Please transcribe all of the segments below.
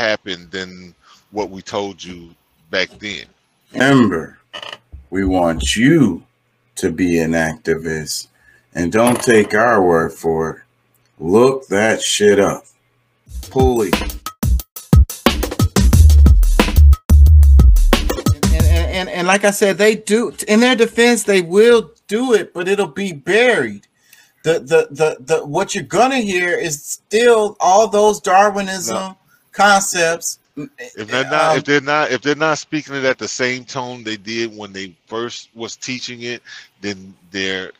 happen than what we told you back then. Remember, we want you to be an activist and don't take our word for it. Look that shit up. Pulley. And, and, and, and like I said, they do in their defense, they will do it, but it'll be buried. The the the the what you're gonna hear is still all those Darwinism No. Concepts. If they're not, Um, if they're not, if they're not speaking it at the same tone they did when they first was teaching it, then they're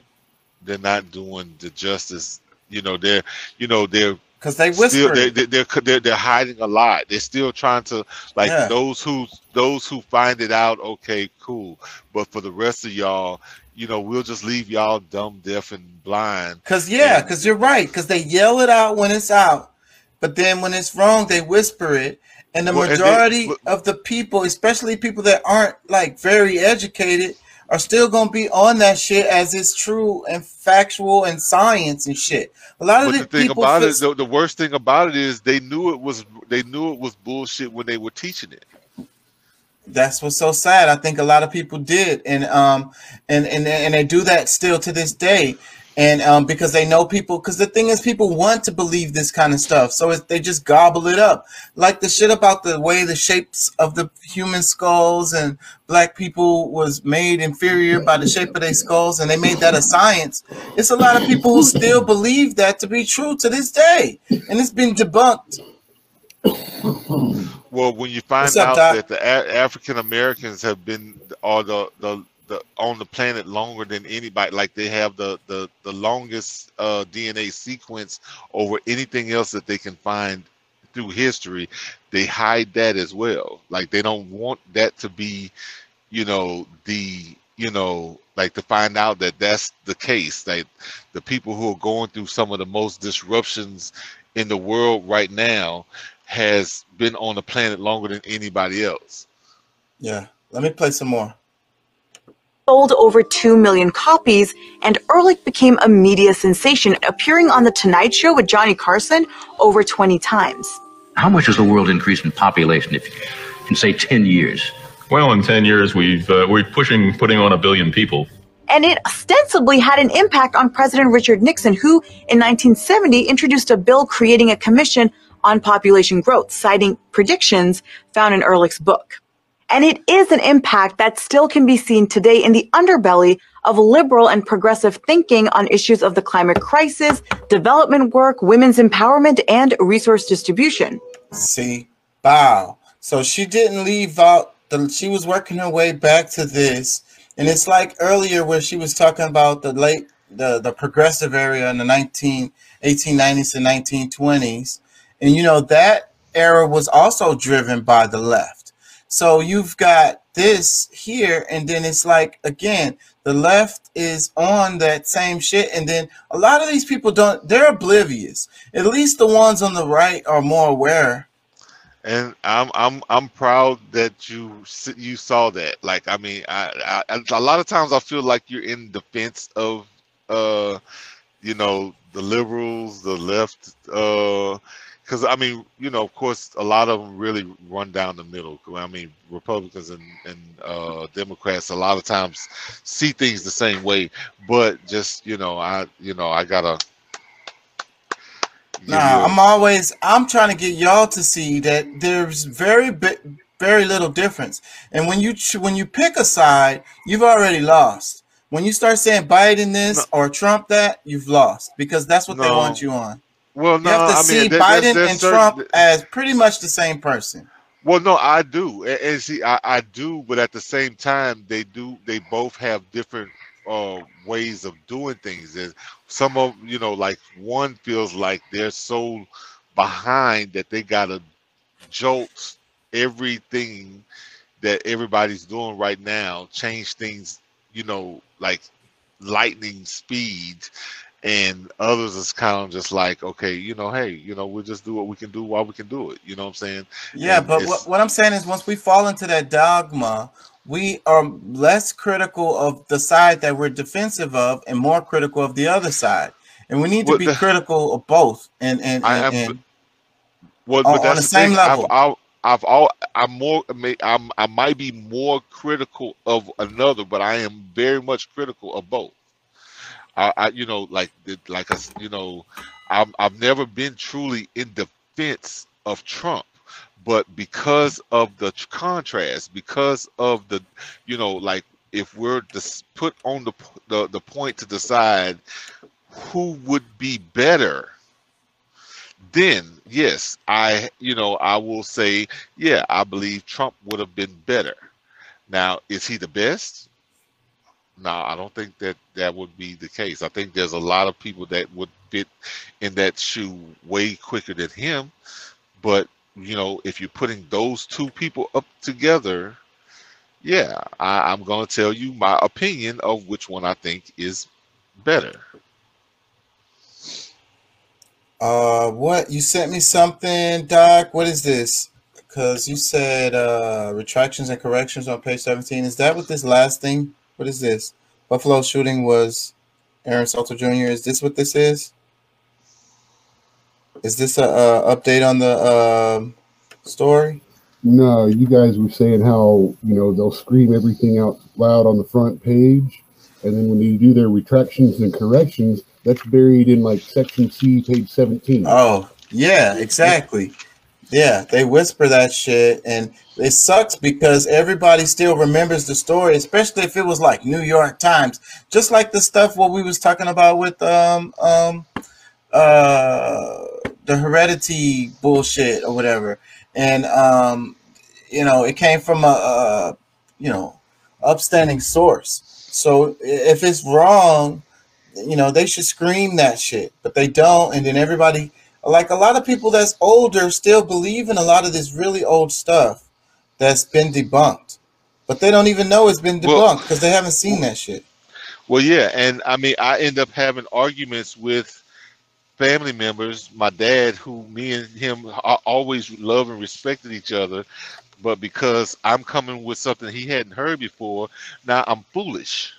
they're not doing the justice. You know, they're you know they're because they whisper. they, they, they're they're they're hiding a lot. They're still trying to like Yeah. those who those who find it out. Okay, cool. But for the rest of y'all, you know, we'll just leave y'all dumb, deaf, and blind. Cause yeah, And- cause you're right. Cause they yell it out when it's out, but then when it's wrong, they whisper it. And the Well, and majority of the people, especially people that aren't like very educated, are still gonna be on that shit as it's true and factual and science and shit. A lot of But the, the thing people about it, the, the worst thing about it is they knew it was they knew it was bullshit when they were teaching it. that's what's so sad. I think a lot of people did, and um, and and and they do that still to this day, and um, because they know people. Because the thing is, people want to believe this kind of stuff, so they just gobble it up, like the shit about the way the shapes of the human skulls and black people was made inferior by the shape of their skulls, and they made that a science. It's a lot of people who still believe that to be true to this day, and it's been debunked. Well, when you find up, out Doc? that the a- African Americans have been or the, the the on the planet longer than anybody, like they have the the the longest uh, DNA sequence over anything else that they can find through history, they hide that as well. Like they don't want that to be, you know, the you know, like to find out that that's the case. Like the people who are going through some of the most disruptions in the world right now has been on the planet longer than anybody else. Yeah, let me play some more. Sold over 2 million copies, and Ehrlich became a media sensation, appearing on The Tonight Show with Johnny Carson over 20 times. How much has the world increased in population if in say 10 years? Well, in 10 years, we've, uh, we're pushing, putting on a billion people. And it ostensibly had an impact on President Richard Nixon, who in 1970 introduced a bill creating a commission on population growth, citing predictions found in Ehrlich's book. And it is an impact that still can be seen today in the underbelly of liberal and progressive thinking on issues of the climate crisis, development work, women's empowerment, and resource distribution. See, bow. So she didn't leave out the. She was working her way back to this, and it's like earlier where she was talking about the late the the progressive area in the 19 1890s and 1920s, and you know that era was also driven by the left. So you've got this here, and then it's like again, the left is on that same shit, and then a lot of these people don't. They're oblivious. At least the ones on the right are more aware. And I'm I'm I'm proud that you you saw that. Like I mean, I, I a lot of times I feel like you're in defense of uh you know the liberals, the left, uh because I mean, you know, of course, a lot of them really run down the middle. I mean, Republicans and, and uh, Democrats a lot of times see things the same way, but just you know, I you know, I gotta. Nah, a- I'm always I'm trying to get y'all to see that there's very bi- very little difference. And when you ch- when you pick a side, you've already lost. When you start saying Biden this or Trump that, you've lost because that's what they want you on. Well, no, You have to I see mean, Biden there's- there's and certain- Trump as pretty much the same person. Well, no, I do, and, and see, I, I do, but at the same time, they do. They both have different uh, ways of doing things. and some of you know, like one feels like they're so behind that they gotta jolt everything that everybody's doing right now, change things, you know, like lightning speed. And others is kind of just like, okay, you know, hey, you know, we'll just do what we can do while we can do it. You know what I'm saying? Yeah, And but what, what I'm saying is once we fall into that dogma, we are less critical of the side that we're defensive of and more critical of the other side. And we need to Well, be the- critical of both. And and, I and, am- and Well, On- but on the same thing. level. I've, I've, I've all, I'm more, I'm, I might be more critical of another, but I am very much critical of both. I, I you know, like, like I, you know, I'm, I've never been truly in defense of Trump, but because of the contrast, because of the, you know, like, if we're s- put on the, the the point to decide who would be better then yes i you know i will say yeah i believe trump would have been better. Now is he the best no i don't think that that would be the case i think there's a lot of people that would fit in that shoe way quicker than him but you know if you're putting those two people up together yeah I, i'm going to tell you my opinion of which one i think is better Uh, what you sent me something, Doc? What is this? Because you said uh retractions and corrections on page seventeen. Is that what this last thing? What is this? Buffalo shooting was Aaron Salter Jr. Is this what this is? Is this a, a update on the um story? No, you guys were saying how you know they'll scream everything out loud on the front page, and then when you do their retractions and corrections, that's buried in like section C, page seventeen. Oh, yeah, exactly. Yeah, they whisper that shit, and it sucks because everybody still remembers the story, especially if it was like New York Times, just like the stuff what we was talking about with um um uh the heredity bullshit or whatever, and um you know it came from a, a you know upstanding source. So if it's wrong, you know they should scream that shit, but they don't, and then everybody like a lot of people that's older still believe in a lot of this really old stuff that's been debunked but they don't even know it's been debunked because they haven't seen that shit Well, yeah, and I mean, I end up having arguments with family members. My dad, who me and him always loved and respected each other, but because I'm coming with something he hadn't heard before, now I'm foolish.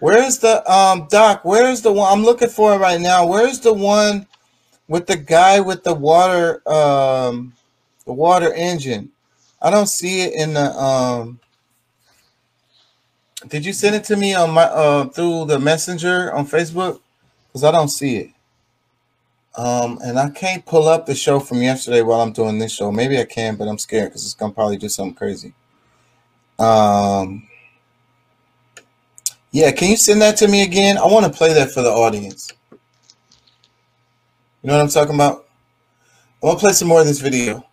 Where's the um doc where's the one i'm looking for right now where's the one with the guy with the water um the water engine i don't see it in the um did you send it to me on my uh through the messenger on facebook because i don't see it Um, and I can't pull up the show from yesterday while I'm doing this show. Maybe I can, but I'm scared because it's gonna probably do something crazy. Um, yeah, can you send that to me again? I want to play that for the audience. You know what I'm talking about? I want to play some more of this video.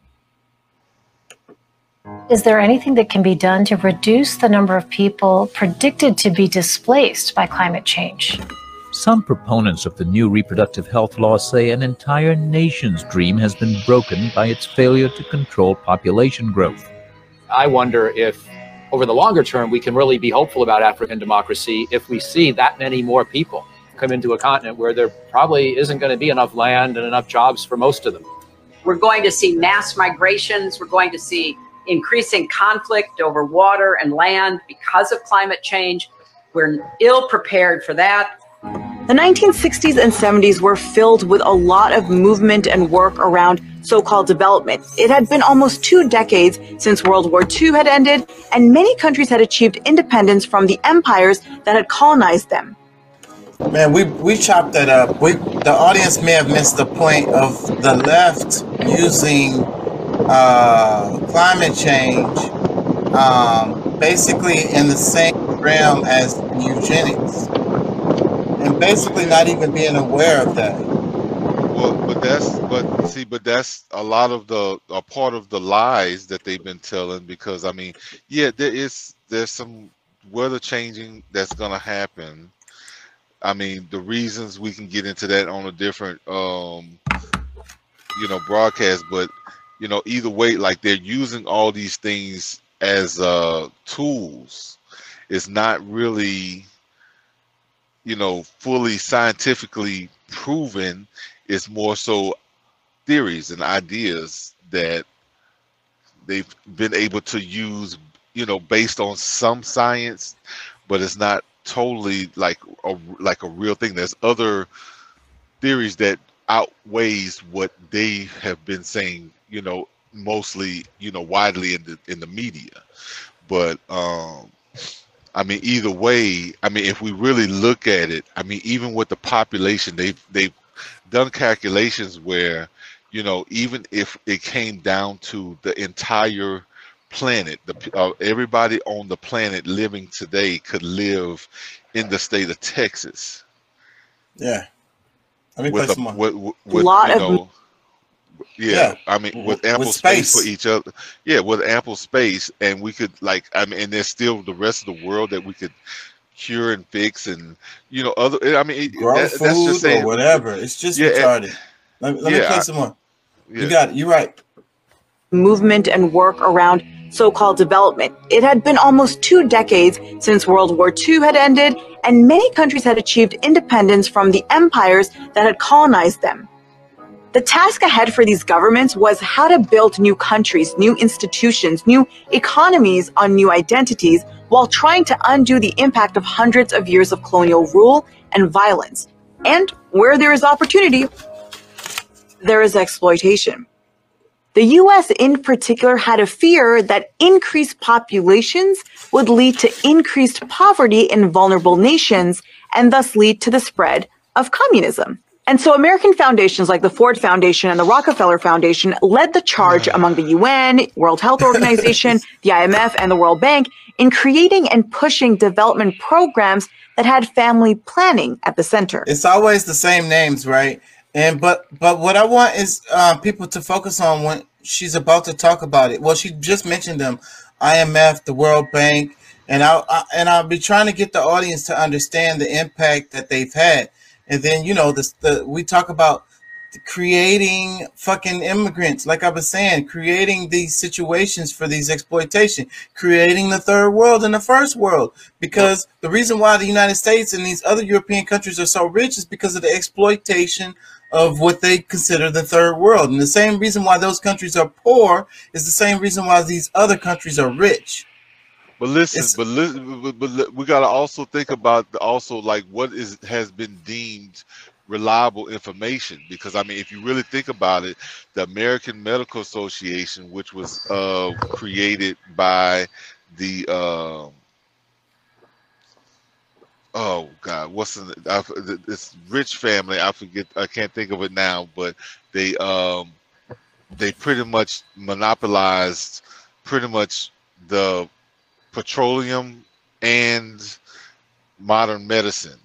Is there anything that can be done to reduce the number of people predicted to be displaced by climate change? Some proponents of the new reproductive health law say an entire nation's dream has been broken by its failure to control population growth. I wonder if, over the longer term, we can really be hopeful about African democracy if we see that many more people come into a continent where there probably isn't going to be enough land and enough jobs for most of them. We're going to see mass migrations. We're going to see increasing conflict over water and land because of climate change. We're ill prepared for that. The 1960s and 70s were filled with a lot of movement and work around so called development. It had been almost two decades since World War II had ended, and many countries had achieved independence from the empires that had colonized them. Man, we we chopped that up. We the audience may have missed the point of the left using uh, climate change, um, basically in the same realm as eugenics, and basically not even being aware of that. Well, but that's but see, but that's a lot of the a part of the lies that they've been telling. Because I mean, yeah, there is there's some weather changing that's gonna happen. I mean, the reasons we can get into that on a different, um, you know, broadcast. But you know, either way, like they're using all these things as uh, tools. It's not really, you know, fully scientifically proven. It's more so theories and ideas that they've been able to use, you know, based on some science, but it's not totally like a like a real thing. There's other theories that outweighs what they have been saying. You know, mostly you know widely in the in the media, but um, I mean, either way, I mean, if we really look at it, I mean, even with the population, they've they've done calculations where, you know, even if it came down to the entire planet, the uh, everybody on the planet living today could live in the state of Texas Yeah. Let me play with a some with, with, with, Lot you of- yeah, Yeah, i mean with ample with space. space. for each other yeah with ample space and we could like i mean and there's still the rest of the world that we could cure and fix and you know other i mean it- Grow that, food that's just saying or whatever. It's just Yeah, and- retarded. Let, me- let me play some more. yeah. You got it. You're right. movement and work around so called development. It had been almost two decades since World War II had ended, and many countries had achieved independence from the empires that had colonized them. The task ahead for these governments was how to build new countries, new institutions, new economies on new identities while trying to undo the impact of hundreds of years of colonial rule and violence. And where there is opportunity, there is exploitation. The US in particular had a fear that increased populations would lead to increased poverty in vulnerable nations and thus lead to the spread of communism. And so American foundations like the Ford Foundation and the Rockefeller Foundation led the charge among the UN, World Health Organization, the IMF, and the World Bank in creating and pushing development programs that had family planning at the center. It's always the same names, right? And but but what I want is uh, people to focus on when she's about to talk about it. Well, she just mentioned them, IMF, the World Bank, and I'll I, and I'll be trying to get the audience to understand the impact that they've had. And then you know this the we talk about creating fucking immigrants like i was saying creating these situations for these exploitation creating the third world and the first world. Because the reason why the united states and these other european countries are so rich is because of the exploitation of what they consider the third world. And the same reason why those countries are poor is the same reason why these other countries are rich But listen, It's- but listen, but, but we got to also think about the, also like what is has been deemed reliable information because I mean if you really think about it, the American Medical Association, which was uh, created by the um oh god, what's the, this rich family? I forget, I can't think of it now, but they um they pretty much monopolized pretty much the petroleum and modern medicine.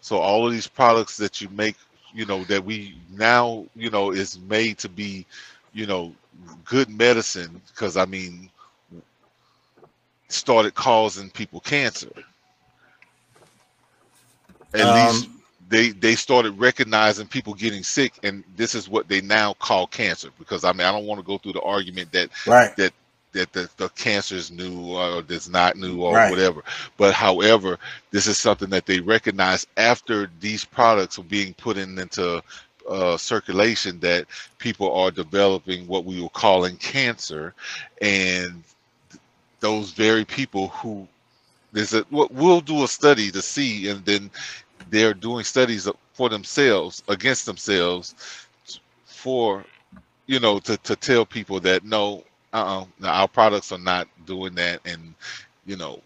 So all of these products that you make, you know, that we now, you know, is made to be, you know, good medicine because I mean started causing people cancer. At least Um, they they started recognizing people getting sick and this is what they now call cancer because I mean I don't want to go through the argument that right that that the, the cancer is new or that's not new or Right. whatever. But however, this is something that they recognize after these products are being put in, into uh, circulation that people are developing what we were calling cancer, and those very people who there's a we'll we'll do a study to see, and then they're doing studies for themselves against themselves for you know to, to tell people that no uh-uh no, our products are not doing that and you know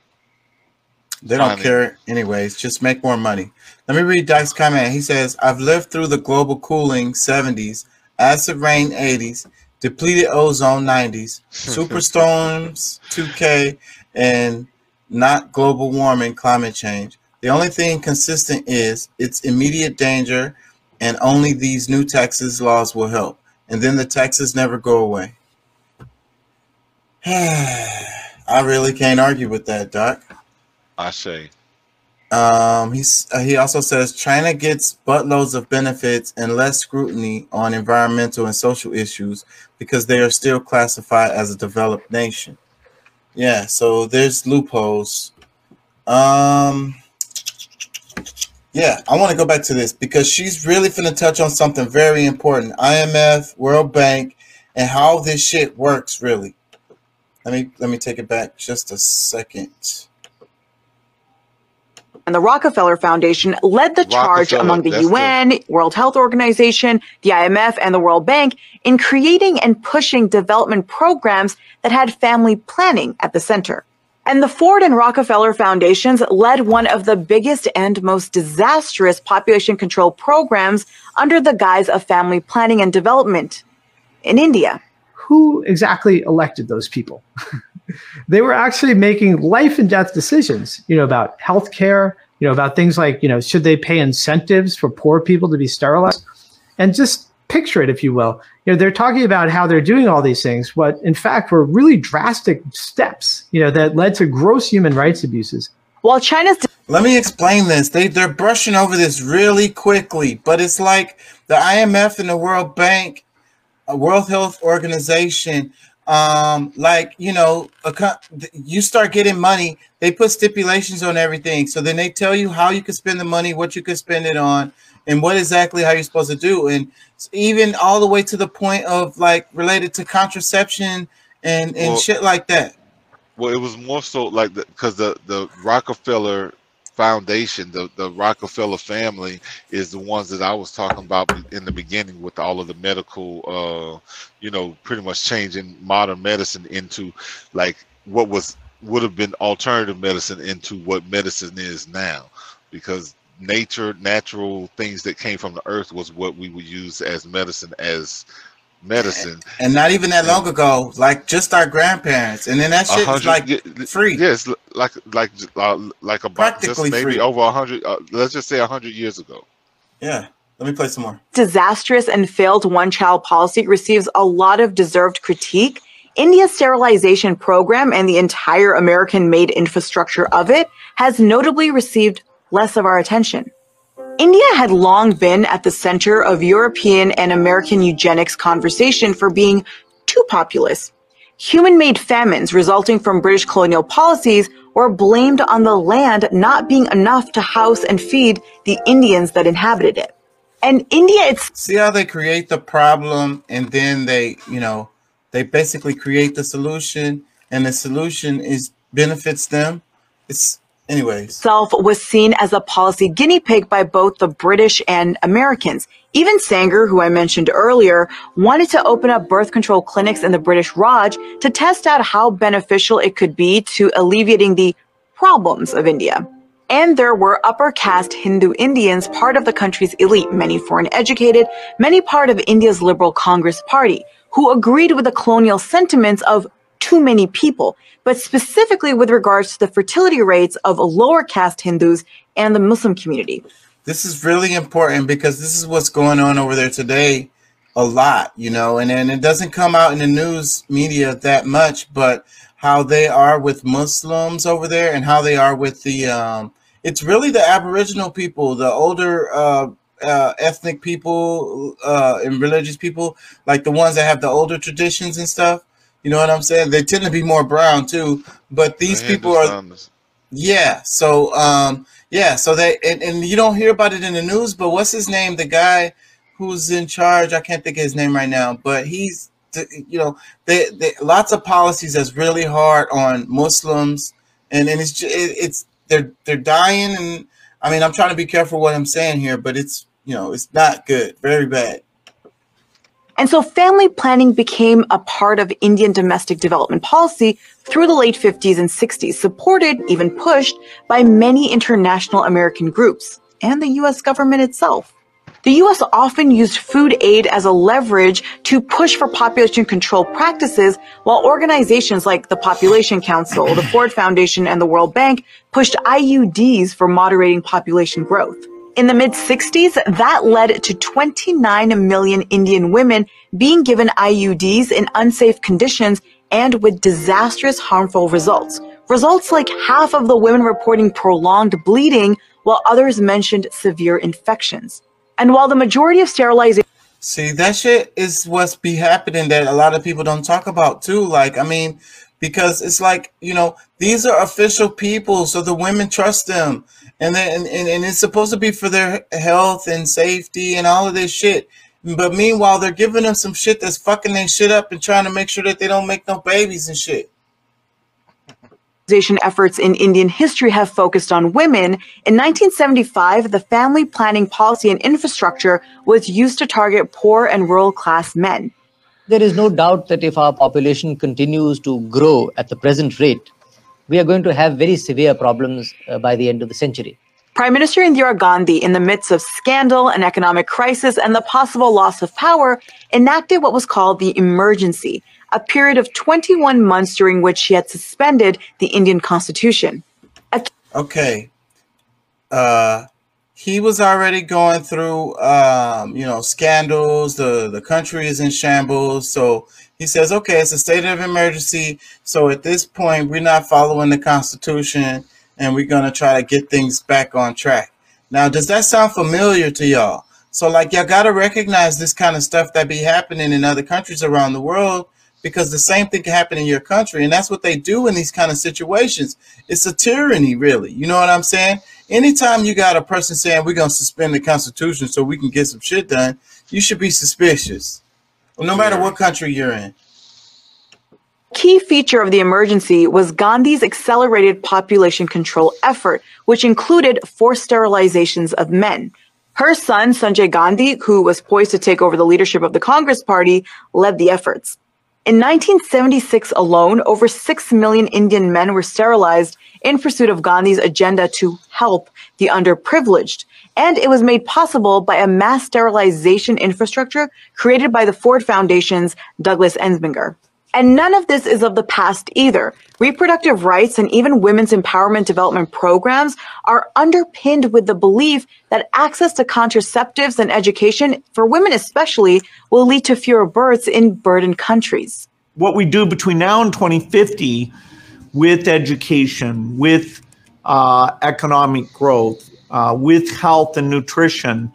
They don't care anyways. Just make more money. Let me read Dyke's comment. He says, I've lived through the global cooling 70s, acid rain 80s, depleted ozone 90s, superstorms 2K, and not global warming climate change. The only thing consistent is its immediate danger, and only these new taxes laws will help. And then the taxes never go away. I really can't argue with that, Doc. I say Um, he's uh, he also says China gets buttloads of benefits and less scrutiny on environmental and social issues because they are still classified as a developed nation. Yeah, so there's loopholes. Um, yeah, I want to go back to this because she's really finna touch on something very important: IMF, World Bank, and how this shit works. Really, let me let me take it back just a second. And the Rockefeller Foundation led the charge among the that's the- UN, World Health Organization, the IMF, and the World Bank in creating and pushing development programs that had family planning at the center. And the Ford and Rockefeller Foundations led one of the biggest and most disastrous population control programs under the guise of family planning and development in India. Who exactly elected those people? they were actually making life and death decisions, you know, about healthcare, you know, about things like, you know, should they pay incentives for poor people to be sterilized? And just picture it, if you will. You know, they're talking about how they're doing all these things, what in fact were really drastic steps, you know, that led to gross human rights abuses. While China's Let me explain this. They they're brushing over this really quickly, but it's like the IMF and the World Bank, a World Health Organization, um, like you know, a, co- you start getting money, they put stipulations on everything. So then they tell you how you can spend the money, what you can spend it on, and what exactly how you're supposed to do, and even all the way to the point of like related to contraception and and Well- shit like that. Well, it was more so like because the, the Rockefeller Foundation, the the Rockefeller family, is the ones that I was talking about in the beginning with all of the medical, uh, you know, pretty much changing modern medicine into like what was would have been alternative medicine into what medicine is now, because nature, natural things that came from the earth was what we would use as medicine as medicine. And not even that long ago, like just our grandparents, and then that shit is like yeah, free. Yes, l- like like uh, like about just Practically maybe free. over a hundred. Uh, let's just say a hundred years ago. Yeah. Let me play some more. disastrous and failed one child policy receives a lot of deserved critique, India's sterilization program and the entire American made infrastructure of it has notably received less of our attention. India had long been at the center of European and American eugenics conversation for being too populous. Human made famines resulting from British colonial policies were blamed on the land not being enough to house and feed the Indians that inhabited it. And India, it's See how they create the problem and then they, you know, they basically create the solution and the solution is benefits them. It's anyways. itself was seen as a policy guinea pig by both the British and Americans. Even Sanger, who I mentioned earlier, wanted to open up birth control clinics in the British Raj to test out how beneficial it could be to alleviating the problems of India. And there were upper caste Hindu Indians, part of the country's elite, many foreign educated, many part of India's Liberal Congress Party, who agreed with the colonial sentiments of too many people, but specifically with regards to the fertility rates of lower caste Hindus and the Muslim community. This is really important because this is what's going on over there today a lot, you know, and then it doesn't come out in the news media that much, but how they are with Muslims over there and how they are with the um it's really the aboriginal people, the older uh uh, ethnic people uh, and religious people, like the ones that have the older traditions and stuff. You know what I'm saying? They tend to be more brown too, but these people are Hindustanis. yeah. So um yeah, so they and, and you don't hear about it in the news, but what's his name? The guy who's in charge, I can't think of his name right now, but he's you know, they, they lots of policies that's really hard on Muslims and and it's it's they're they're dying and I mean, I'm trying to be careful what I'm saying here, but it's, you know, it's not good. Very bad. And so family planning became a part of Indian domestic development policy through the late 50s and 60s, supported, even pushed by many international American groups and the US government itself. The US often used food aid as a leverage to push for population control practices, while organizations like the Population Council, the Ford Foundation, and the World Bank pushed IUDs for moderating population growth. In the mid 60s, that led to 29 million Indian women being given IUDs in unsafe conditions and with disastrous harmful results. Results like half of the women reporting prolonged bleeding, while others mentioned severe infections. And while the majority of sterilization See, that shit is what's be happening that a lot of people don't talk about too. Like, I mean, because it's like, you know, these are official people, so the women trust them. And then and, and it's supposed to be for their health and safety and all of this shit. But meanwhile, they're giving them some shit that's fucking their shit up and trying to make sure that they don't make no babies and shit. efforts in Indian history have focused on women, in 1975, the family planning policy and infrastructure was used to target poor and rural class men. There is no doubt that if our population continues to grow at the present rate, we are going to have very severe problems uh, by the end of the century. Prime Minister Indira Gandhi, in the midst of scandal and economic crisis and the possible loss of power, enacted what was called the emergency, a period of 21 months during which she had suspended the Indian constitution. Okay. Uh, he was already going through, um, you know, scandals. The, the country is in shambles. So he says, okay, it's a state of emergency. So at this point, we're not following the constitution and we're going to try to get things back on track. Now, does that sound familiar to y'all? So like y'all got to recognize this kind of stuff that be happening in other countries around the world because the same thing can happen in your country. And that's what they do in these kind of situations. It's a tyranny, really. You know what I'm saying? Anytime you got a person saying we're going to suspend the Constitution so we can get some shit done, you should be suspicious. Well, no matter what country you're in. Key feature of the emergency was Gandhi's accelerated population control effort, which included forced sterilizations of men. Her son, Sanjay Gandhi, who was poised to take over the leadership of the Congress Party, led the efforts. In 1976 alone, over 6 million Indian men were sterilized in pursuit of Gandhi's agenda to help the underprivileged. And it was made possible by a mass sterilization infrastructure created by the Ford Foundation's Douglas Ensminger. And none of this is of the past either. Reproductive rights and even women's empowerment development programs are underpinned with the belief that access to contraceptives and education, for women especially, will lead to fewer births in burdened countries. What we do between now and 2050 with education, with uh, economic growth, uh, with health and nutrition,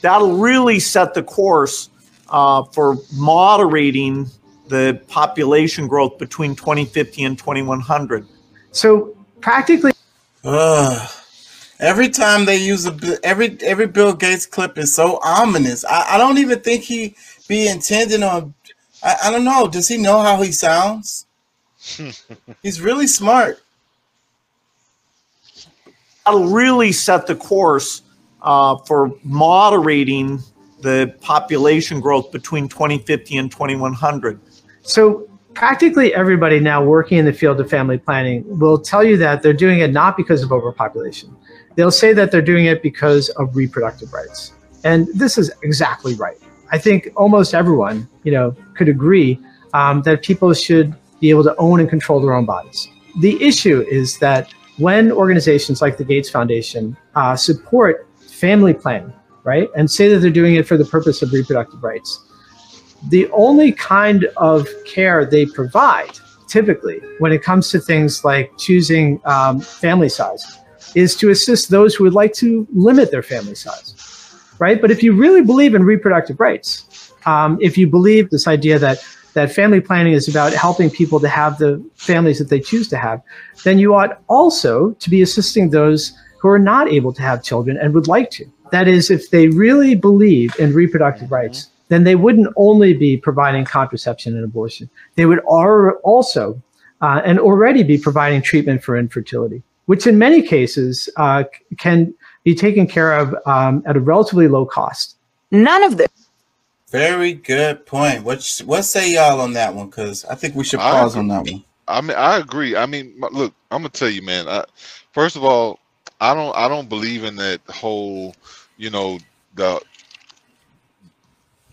that'll really set the course uh, for moderating the population growth between 2050 and 2100. So practically, Ugh. every time they use a every every Bill Gates clip is so ominous. I, I don't even think he be intending on. I, I don't know. Does he know how he sounds? He's really smart. That'll really set the course uh, for moderating the population growth between 2050 and 2100. So practically everybody now working in the field of family planning will tell you that they're doing it not because of overpopulation. They'll say that they're doing it because of reproductive rights. And this is exactly right. I think almost everyone, you know, could agree um, that people should be able to own and control their own bodies. The issue is that when organizations like the Gates Foundation uh, support family planning, right, and say that they're doing it for the purpose of reproductive rights, the only kind of care they provide typically when it comes to things like choosing um, family size is to assist those who would like to limit their family size right? But if you really believe in reproductive rights um, if you believe this idea that that family planning is about helping people to have the families that they choose to have then you ought also to be assisting those who are not able to have children and would like to. That is if they really believe in reproductive rights then they wouldn't only be providing contraception and abortion. They would ar- also uh, and already be providing treatment for infertility, which in many cases uh, can be taken care of um, at a relatively low cost. None of this. Very good point. What what say y'all on that one? Because I think we should pause on that one. I mean, I agree. I mean, look, I'm gonna tell you, man. I, first of all, I don't, I don't believe in that whole, you know, the,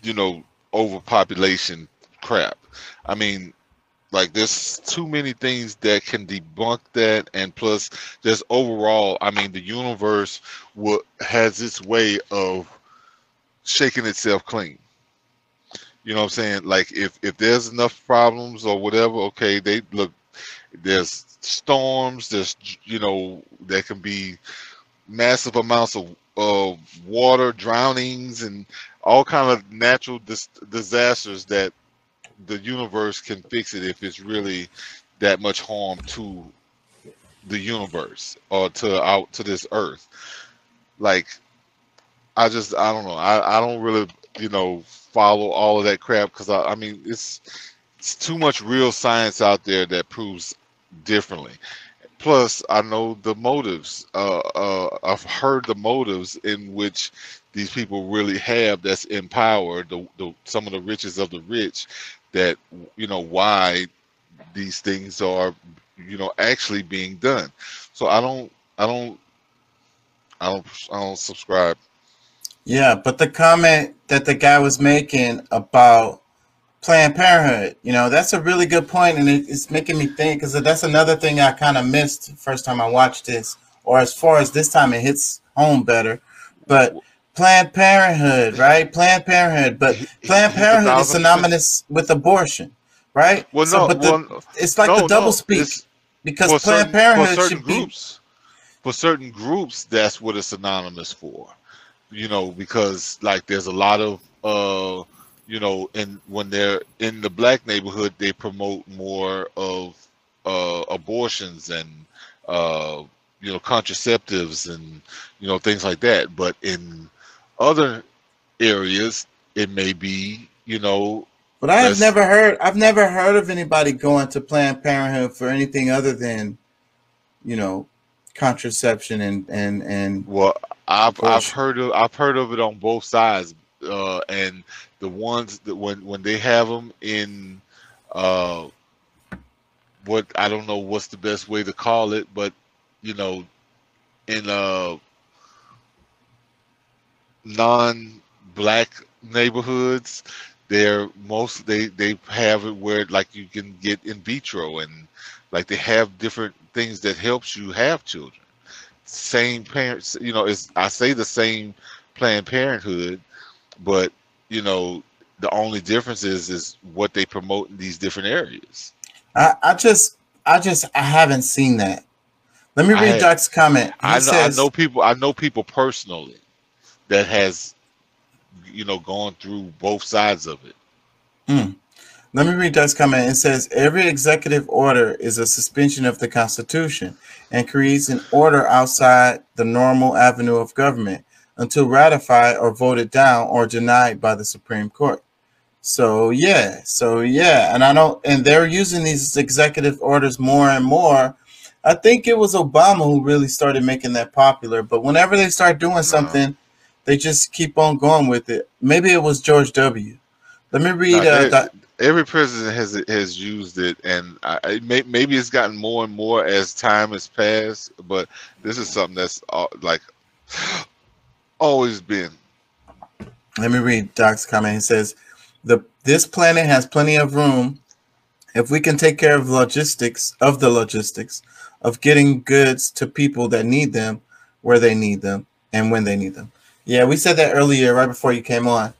you know, overpopulation crap. I mean, like there's too many things that can debunk that, and plus, just overall, I mean, the universe will has its way of shaking itself clean. You know what I'm saying? Like if if there's enough problems or whatever, okay, they look. There's storms. There's you know there can be massive amounts of of water, drownings, and all kind of natural dis- disasters that the universe can fix it if it's really that much harm to the universe or to out to this earth. Like I just I don't know. I I don't really you know follow all of that crap because I I mean it's it's too much real science out there that proves differently, plus I know the motives. Uh, uh, I've heard the motives in which these people really have that's in power. The, the some of the richest of the rich. That you know why these things are you know actually being done. So I don't I don't I don't I don't subscribe. Yeah, but the comment that the guy was making about Planned Parenthood, you know, that's a really good point, and it, it's making me think because that's another thing I kind of missed first time I watched this, or as far as this time it hits home better. But Planned Parenthood, right? Planned Parenthood, but Planned Parenthood is synonymous with abortion, right? Well, So, no, but the, well, it's like no, the double no, speak because for Planned certain, for Parenthood certain should be groups, for certain groups, that's what it's synonymous for. You know, because like there's a lot of uh, you know, and when they're in the black neighborhood, they promote more of uh abortions and uh you know contraceptives and you know things like that. But in other areas, it may be you know. But I have never heard I've never heard of anybody going to Planned Parenthood for anything other than, you know, contraception and and and Well, I've I've heard of I've heard of it on both sides, uh, and the ones that when when they have them in, uh, what I don't know what's the best way to call it, but you know, in uh non-black neighborhoods, they're most they they have it where like you can get in vitro and like they have different things that helps you have children. Same parents you know it's i say the same planned parenthood but you know the only difference is is what they promote in these different areas I, I just I just I haven't seen that. Let me read Doc's comment. He I know, says I know people i know people personally that has you know gone through both sides of it Mm. Let me read Doug's comment. It says every executive order is a suspension of the Constitution and creates an order outside the normal avenue of government until ratified or voted down or denied by the Supreme Court. So yeah, so yeah, and I don't, and they're using these executive orders more and more. I think it was Obama who really started making that popular. But whenever they start doing something, they just keep on going with it. Maybe it was George W. Let me read. Uh, e- every president has has used it, and I, I may, maybe it's gotten more and more as time has passed. But this is something that's uh, like always been. Let me read Doc's comment. He says, "the This planet has plenty of room if we can take care of logistics of the logistics of getting goods to people that need them, where they need them, and when they need them." Yeah, we said that earlier, right before you came on.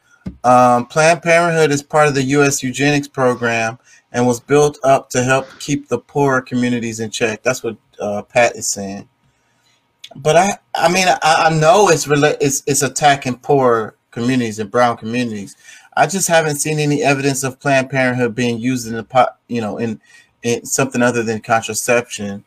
Um, Planned Parenthood is part of the U.S. eugenics program and was built up to help keep the poorer communities in check. That's what uh, Pat is saying. But I, I mean, I, I know it's rela- it's it's attacking poor communities and brown communities. I just haven't seen any evidence of Planned Parenthood being used in the pot, you know, in in something other than contraception.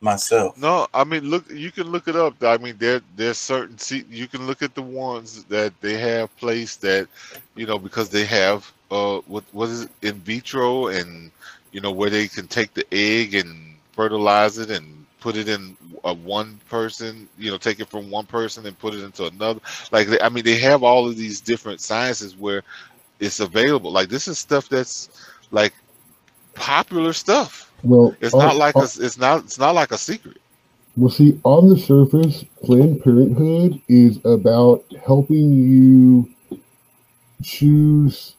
Myself, No, I mean, look, you can look it up. I mean, there there's certain. See, you can look at the ones that they have placed that, you know, because they have uh, what what is it, in vitro, and you know where they can take the egg and fertilize it and put it in a one person, you know, take it from one person and put it into another. Like, they, I mean, they have all of these different sciences where it's available. Like, this is stuff that's like popular stuff. Well, It's on- not like a, it's not it's not like a secret. Well, see, on the surface, Planned Parenthood is about helping you choose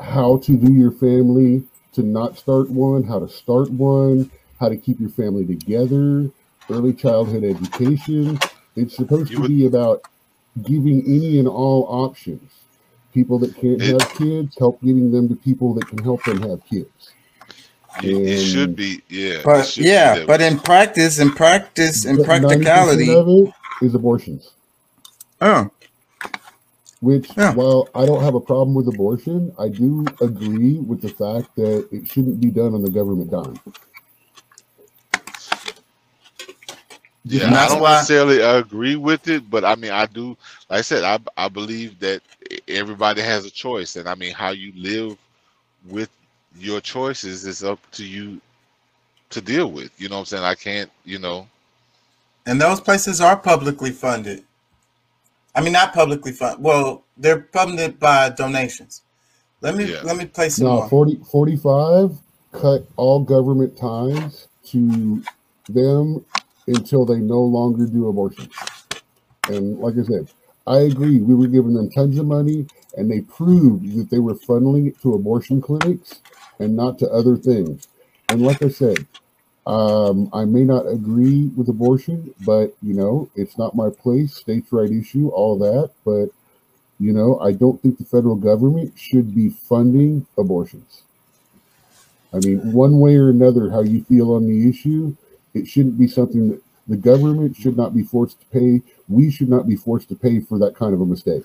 how to do your family, to not start one, how to start one, how to keep your family together, early childhood education. It's supposed to be about giving any and all options. People that can't have kids, help getting them to people that can help them have kids. It should And- be, yeah. it but should be yeah, that but way. in practice, in practice, in practicality, of it is abortions. Oh. Which, while I don't have a problem with abortion, I do agree with the fact that it shouldn't be done on the government dime. Yeah, And I don't why- necessarily agree with it, but I mean, I do. Like I said, I I believe that everybody has a choice, and I mean, how you live with your choices is up to you to deal with. You know what I'm saying? I can't, you know. And those places are publicly funded. I mean, not publicly funded. Well, they're funded by donations. Let me let me play some No, more. 40, 45 cut all government ties to them until they no longer do abortions. And like I said, I agree. We were giving them tons of money, and they proved that they were funneling it to abortion clinics and not to other things. And like I said, um, I may not agree with abortion, but you know, it's not my place. States' right issue, all that. But you know, I don't think the federal government should be funding abortions. I mean, one way or another, how you feel on the issue, it shouldn't be something that the government should not be forced to pay. We should not be forced to pay for that kind of a mistake.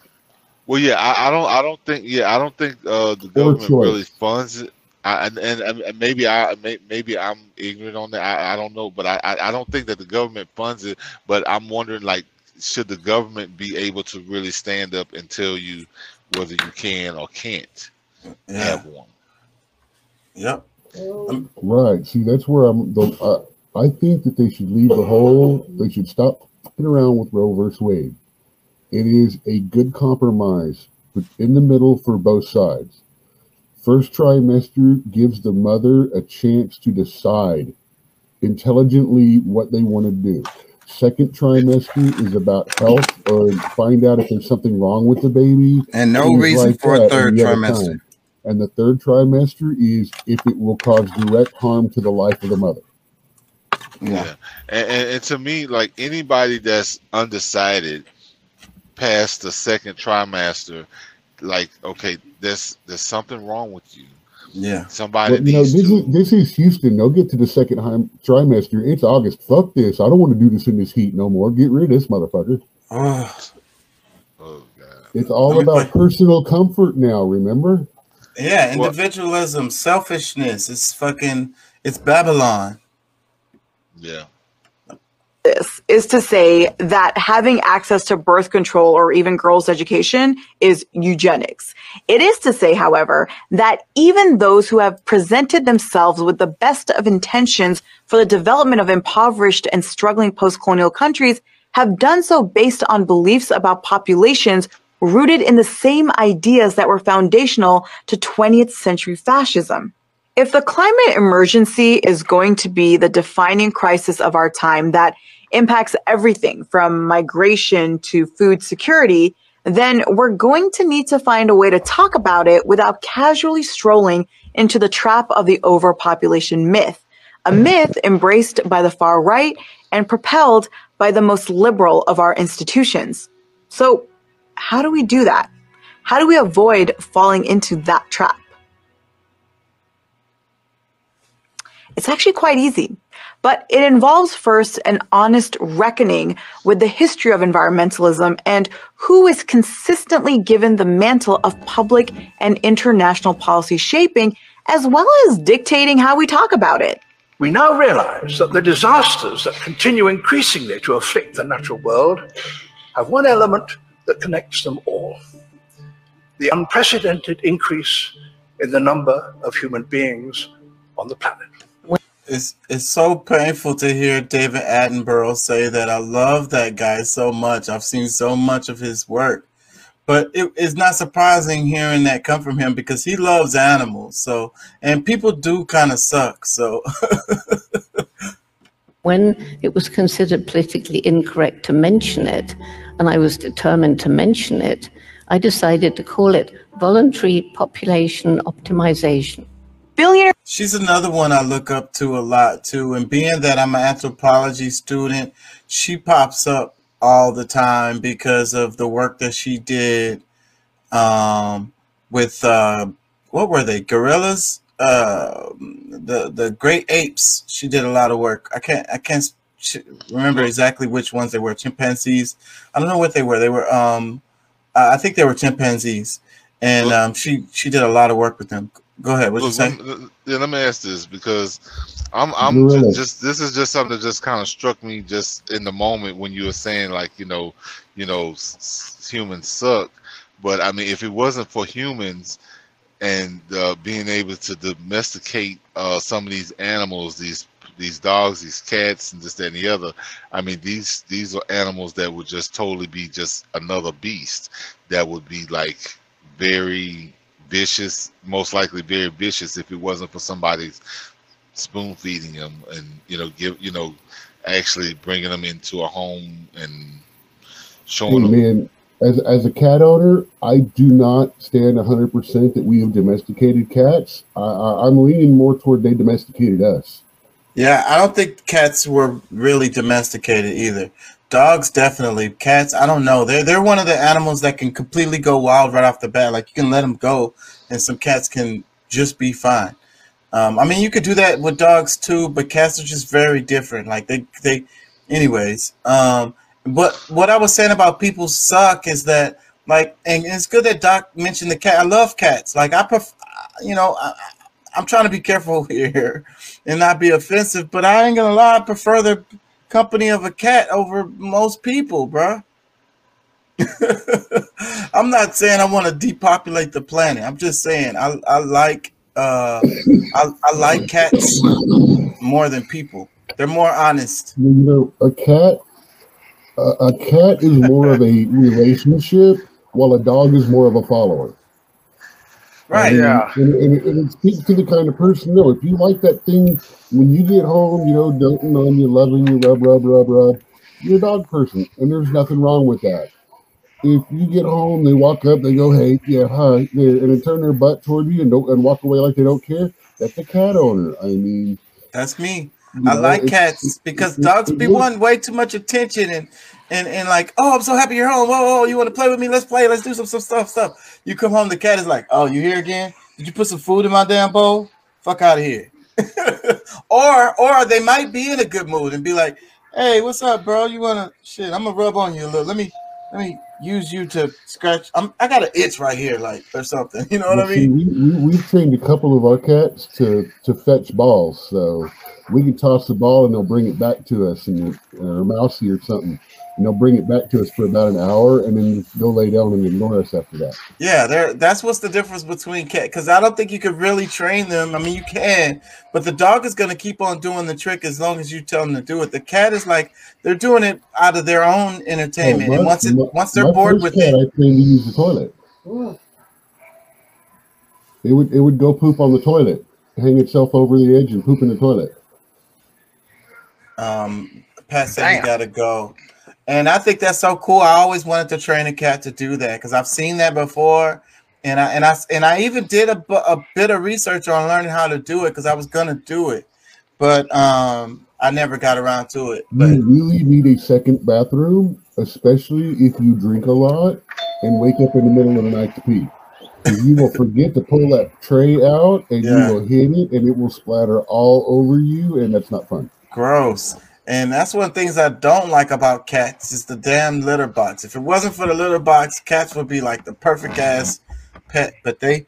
Well, yeah, I, I don't, I don't think, yeah, I don't think uh, the government really funds it. I, and, and and maybe I may, maybe I'm ignorant on that. I, I don't know, but I, I I don't think that the government funds it. But I'm wondering, like, should the government be able to really stand up and tell you whether you can or can't have one? Yep. Right. See, that's where I'm. The, I, I think that they should leave the whole. They should stop fucking around with Roe versus Wade. It is a good compromise, but in the middle for both sides. First trimester gives the mother a chance to decide intelligently what they want to do. Second trimester is about health or find out if there's something wrong with the baby. And no reason like for a third and you have trimester. time. And the third trimester is if it will cause direct harm to the life of the mother. Yeah. And, and, and to me, like anybody that's undecided past the second trimester, like okay, there's there's something wrong with you. Yeah. Somebody Well, you know, this to. is this is Houston. They'll get to the second hi- trimester. It's August. Fuck this. I don't want to do this in this heat no more. Get rid of this motherfucker. Oh, it's all Let me about personal comfort now. Remember? Yeah, individualism, selfishness. It's fucking. It's Babylon. Yeah. this is to say that having access to birth control or even girls' education is eugenics. It is to say, however, that even those who have presented themselves with the best of intentions for the development of impoverished and struggling post colonial countries have done so based on beliefs about populations rooted in the same ideas that were foundational to 20th century fascism. If the climate emergency is going to be the defining crisis of our time that impacts everything from migration to food security, then we're going to need to find a way to talk about it without casually strolling into the trap of the overpopulation myth, a myth embraced by the far right and propelled by the most liberal of our institutions. So, how do we do that? How do we avoid falling into that trap? It's actually quite easy, but it involves first an honest reckoning with the history of environmentalism and who is consistently given the mantle of public and international policy shaping, as well as dictating how we talk about it. We now realize that the disasters that continue increasingly to afflict the natural world have one element that connects them all the unprecedented increase in the number of human beings on the planet. It's it's so painful to hear David Attenborough say that I love that guy so much. I've seen so much of his work. But it, it's not surprising hearing that come from him because he loves animals. So and people do kind of suck. So when it was considered politically incorrect to mention it, and I was determined to mention it, I decided to call it voluntary population optimization. Billionaire. She's another one I look up to a lot too. And being that I'm an anthropology student, she pops up all the time because of the work that she did um, with uh, what were they? Gorillas? Uh, the the great apes. She did a lot of work. I can't I can't remember exactly which ones they were. Chimpanzees. I don't know what they were. They were um, I I think they were chimpanzees, and um, she she did a lot of work with them. Go ahead. What you Look, say? let, me- yeah, let me ask this because I'm I'm Gorilla. just, just this is just something that just kind of struck me just in the moment when you were saying like you know you know s- s- humans suck, but I mean if it wasn't for humans and uh, being able to domesticate uh, some of these animals, these these dogs, these cats, and this, that, and the other. I mean, these these are animals that would just totally be just another beast that would be like very vicious, most likely very vicious if it wasn't for somebody's spoon feeding them and you know give you know actually bringing them into a home and Hey, showing them. man, as as a cat owner, I do not stand hundred percent that we have domesticated cats. I, I, I'm leaning more toward they domesticated us. Yeah, I don't think cats were really domesticated either. Dogs definitely. Cats, I don't know. They're they're one of the animals that can completely go wild right off the bat. Like you can let them go, and some cats can just be fine. Um, I mean, you could do that with dogs too, but cats are just very different. Like they they, anyways. Um, but what I was saying about people suck is that like, and it's good that Doc mentioned the cat. I love cats. Like I pref, you know, I, I'm trying to be careful here and not be offensive, but I ain't gonna lie, I prefer the company of a cat over most people, bruh. I'm not saying I want to depopulate the planet. I'm just saying I, I like uh I, I like cats more than people. They're more honest. You know, a cat, a, a cat is more of a relationship, while a dog is more of a follower. Right. And, Yeah. And, and, and it speaks to the kind of person. No, if you like that thing, when you get home, you know, doting on you, loving you, rub, rub, rub, rub, you're a dog person, and there's nothing wrong with that. If you get home, they walk up, they go, "Hey, yeah, hi," and they turn their butt toward you and don't and walk away like they don't care. That's a cat owner. I mean, That's me. I know, like cats because dogs be wanting way too much attention and and and like, oh, I'm so happy you're home. Whoa, whoa, you want to play with me? Let's play. Let's do some some stuff. Stuff. You come home, the cat is like, oh, you here again? Did you put some food in my damn bowl? Fuck out of here. or or they might be in a good mood and be like, hey, what's up, bro? You wanna shit? I'm gonna rub on you a little. Let me let me use you to scratch. I'm I got an itch right here, like or something. You know what I see, mean? we, we, we've trained a couple of our cats to, to fetch balls. So we can toss the ball and they'll bring it back to us, and or mousy or something. And they'll bring it back to us for about an hour and then go lay down and ignore us after that. Yeah, there. That's what's the difference between cat. Because I don't think you could really train them. I mean, you can, but the dog is going to keep on doing the trick as long as you tell them to do it. The cat is like they're doing it out of their own entertainment, Oh, and once it my- once they're my bored first with cat, it, I trained to use the toilet. It would it would go poop on the toilet, hang itself over the edge and poop in the toilet. um, Pat said you got to go. And I think that's so cool. I always wanted to train a cat to do that because I've seen that before, and I and I and I even did a, a bit of research on learning how to do it because I was gonna do it, but um, I never got around to it. You really need a second bathroom, especially if you drink a lot and wake up in the middle of the night to pee. You will forget to pull that tray out and Yeah. you will hit it and it will splatter all over you, and that's not fun. Gross. And that's one of the things I don't like about cats is the damn litter box. If it wasn't for the litter box, cats would be like the perfect ass pet. But they,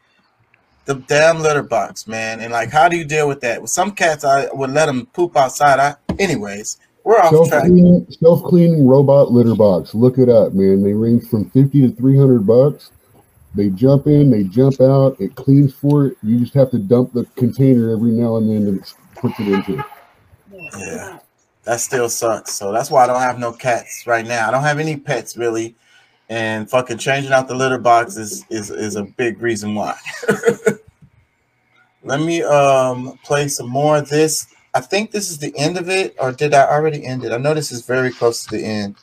the damn litter box, man. And like, how do you deal with that? With some cats, I would let them poop outside. I, anyways, we're off Self track. self cleaning robot litter box. Look it up, man. They range from fifty to three hundred bucks. They jump in, they jump out. It cleans for it. You just have to dump the container every now and then and it puts it into. it. Yeah, that still sucks. So that's why I don't have no cats right now. I don't have any pets really, and fucking changing out the litter box is is, is a big reason why. Let me um play some more of this. I think this is the end of it, or did I already end it? I know this is very close to the end.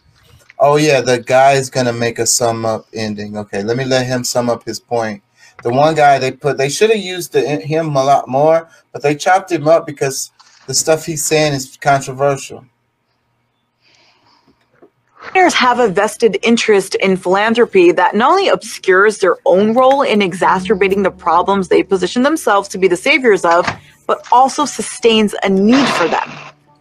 Oh yeah, the guy is gonna make a sum up ending. Okay, let me let him sum up his point. The one guy they put, they should have used the, him a lot more, but they chopped him up because the stuff he's saying is controversial. Billionaires have a vested interest in philanthropy that not only obscures their own role in exacerbating the problems they position themselves to be the saviors of, but also sustains a need for them.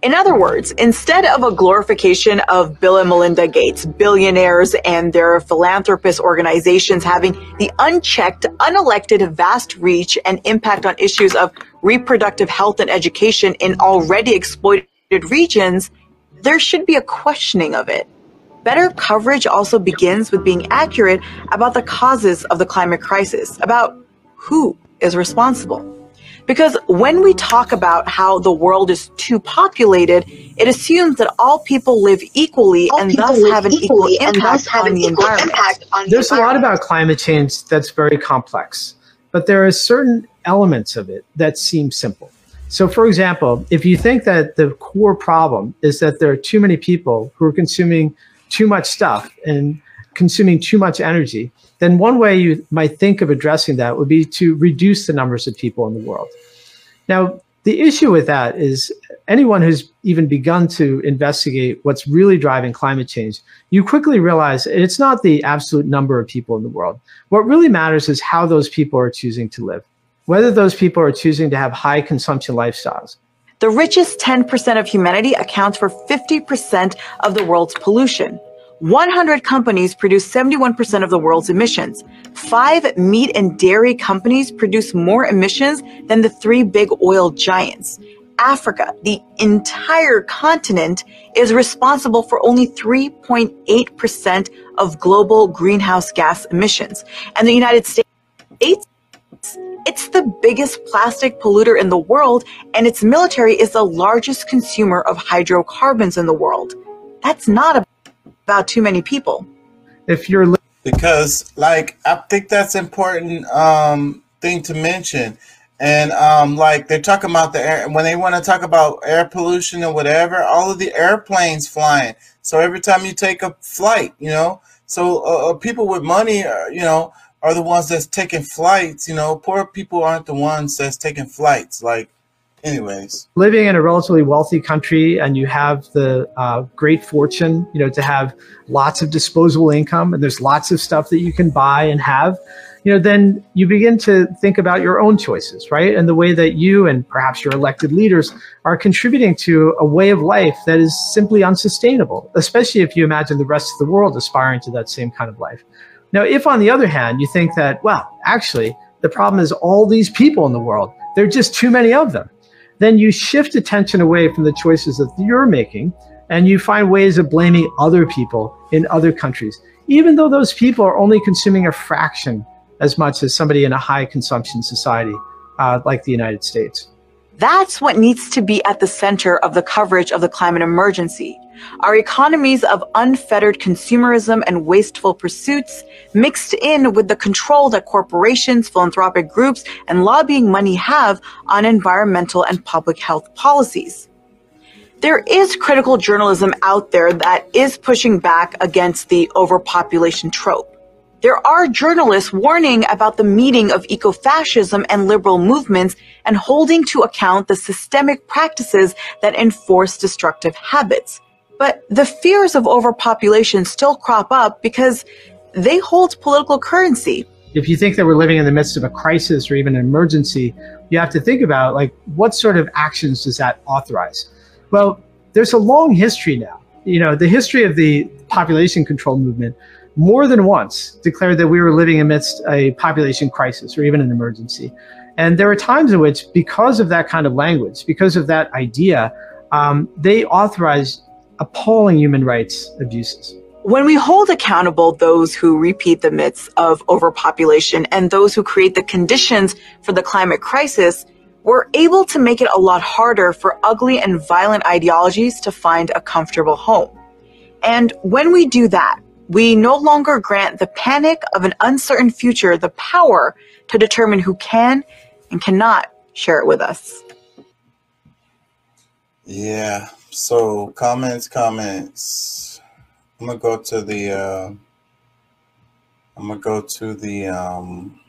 In other words, instead of a glorification of Bill and Melinda Gates, billionaires and their philanthropist organizations having the unchecked, unelected, vast reach and impact on issues of reproductive health and education in already exploited regions, there should be a questioning of it. Better coverage also begins with being accurate about the causes of the climate crisis, about who is responsible. Because when we talk about how the world is too populated, it assumes that all people live equally and thus have an equal impact on the environment. There's a lot about climate change that's very complex, but there are certain elements of it that seem simple. So, for example, if you think that the core problem is that there are too many people who are consuming too much stuff and consuming too much energy, then one way you might think of addressing that would be to reduce the numbers of people in the world. Now, the issue with that is anyone who's even begun to investigate what's really driving climate change, you quickly realize it's not the absolute number of people in the world. What really matters is how those people are choosing to live, whether those people are choosing to have high consumption lifestyles. The richest 10% of humanity accounts for 50% of the world's pollution. 100 companies produce 71% of the world's emissions. Five meat and dairy companies produce more emissions than the three big oil giants. Africa, the entire continent, is responsible for only 3.8% of global greenhouse gas emissions. And the United States, it's the biggest plastic polluter in the world, and its military is the largest consumer of hydrocarbons in the world. That's not about too many people. If you're because like I think that's important um thing to mention. And um like they're talking about the air when they want to talk about air pollution or whatever, all of the airplanes flying. So every time you take a flight, you know, so uh, uh people with money, are, you know, are the ones that's taking flights. You know, poor people aren't the ones that's taking flights. Like anyways living in a relatively wealthy country and you have the uh, great fortune you know to have lots of disposable income and there's lots of stuff that you can buy and have you know then you begin to think about your own choices right? And the way that you and perhaps your elected leaders are contributing to a way of life that is simply unsustainable especially if you imagine the rest of the world aspiring to that same kind of life. Now if on the other hand you think that well actually the problem is all these people in the world there are just too many of them then you shift attention away from the choices that you're making and you find ways of blaming other people in other countries, even though those people are only consuming a fraction as much as somebody in a high consumption society uh, like the United States. That's what needs to be at the center of the coverage of the climate emergency. Our economies of unfettered consumerism and wasteful pursuits mixed in with the control that corporations, philanthropic groups, and lobbying money have on environmental and public health policies. There is critical journalism out there that is pushing back against the overpopulation trope. There are journalists warning about the meeting of ecofascism and liberal movements and holding to account the systemic practices that enforce destructive habits. But the fears of overpopulation still crop up because they hold political currency. If you think that we're living in the midst of a crisis or even an emergency, you have to think about like what sort of actions does that authorize? Well, there's a long history now. You know, the history of the population control movement more than once declared that we were living amidst a population crisis or even an emergency. And there are times in which, because of that kind of language, because of that idea, um, they authorized appalling human rights abuses. When we hold accountable those who repeat the myths of overpopulation and those who create the conditions for the climate crisis, we're able to make it a lot harder for ugly and violent ideologies to find a comfortable home. And when we do that, we no longer grant the panic of an uncertain future the power to determine who can and cannot share it with us. Yeah. So comments, comments. I'm gonna go to the. Uh, I'm gonna go to the um,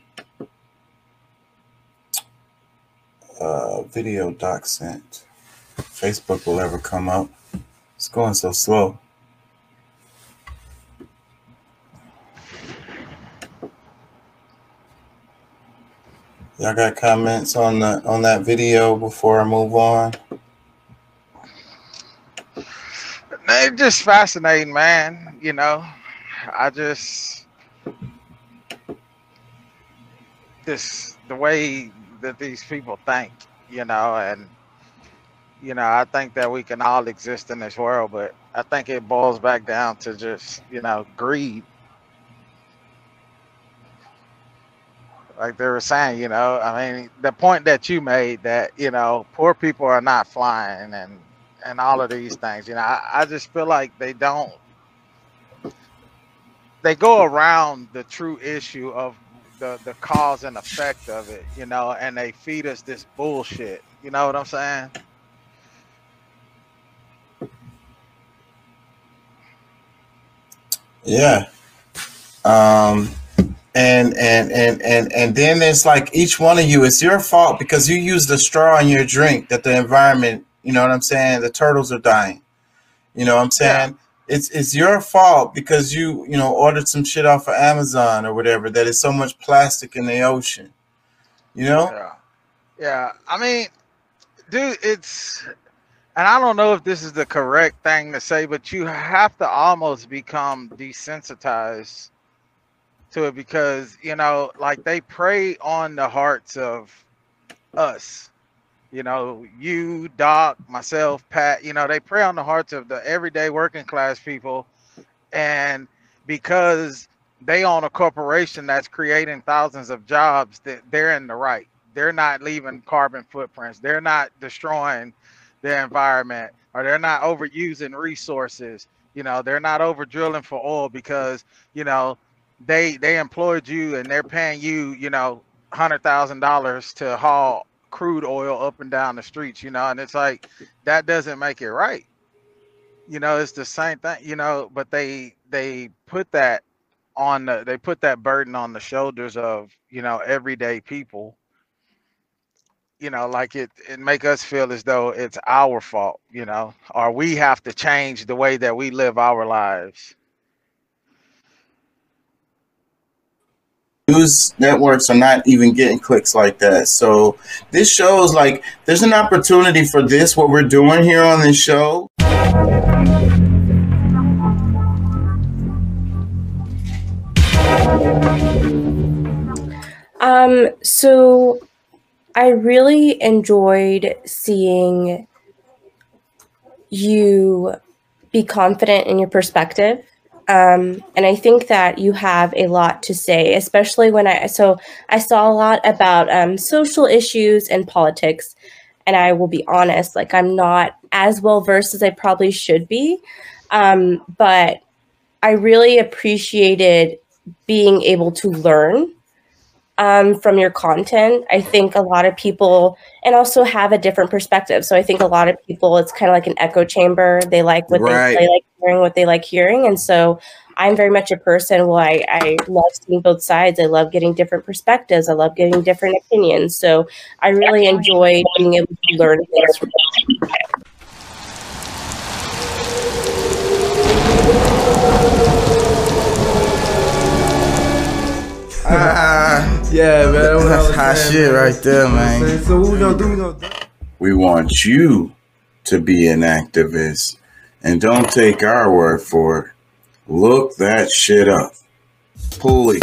uh, video doc sent. Facebook will ever come up. It's going so slow. Y'all got comments on the on that video before I move on? They're just fascinating, man. You know, I just this the way that these people think, you know, and you know, I think that we can all exist in this world, but I think it boils back down to just, you know, greed like they were saying, you know, I mean, the point that you made that you know poor people are not flying and and all of these things, you know, I, I just feel like they don't. They go around the true issue of the the cause and effect of it, you know, and they feed us this bullshit. You know what I'm saying? Yeah. Um and and and and and then it's like each one of you it's your fault because you used the straw in your drink that the environment you know what i'm saying? The turtles are dying. You know what i'm saying? It's it's your fault because you you know ordered some shit off of amazon or whatever that is so much plastic in the ocean. You know? Yeah. Yeah. I mean, dude, it's and I don't know if this is the correct thing to say, but you have to almost become desensitized to it because, you know, like they prey on the hearts of us. You know, you, Doc, myself, Pat, you know, they prey on the hearts of the everyday working class people. And because they own a corporation that's creating thousands of jobs, that they're in the right. They're not leaving carbon footprints. They're not destroying the environment or they're not overusing resources. You know, they're not over drilling for oil because, you know, they they employed you and they're paying you, you know, hundred thousand dollars to haul crude oil up and down the streets, you know, and it's like that doesn't make it right. You know, it's the same thing, you know, but they they put that on the they put that burden on the shoulders of, you know, everyday people you know like it it make us feel as though it's our fault you know or we have to change the way that we live our lives news networks are not even getting clicks like that so this shows like there's an opportunity for this what we're doing here on this show Um, so I really enjoyed seeing you be confident in your perspective. Um, and I think that you have a lot to say, especially when I so I saw a lot about um, social issues and politics, and I will be honest, like I'm not as well versed as I probably should be, um, but I really appreciated being able to learn um, from your content. I think a lot of people, and also have a different perspective. So I think a lot of people, it's kind of like an echo chamber. They like what Right. they, they like hearing, what they like hearing, and so I'm very much a person. Well, I, I love seeing both sides. I love getting different perspectives. I love getting different opinions. So I really enjoy being able to learn things from you. Ah, yeah, man. That's, That's hot shit right there, man. So what we gonna do? We gonna We want you to be an activist and don't take our word for it. Look that shit up. Pulley.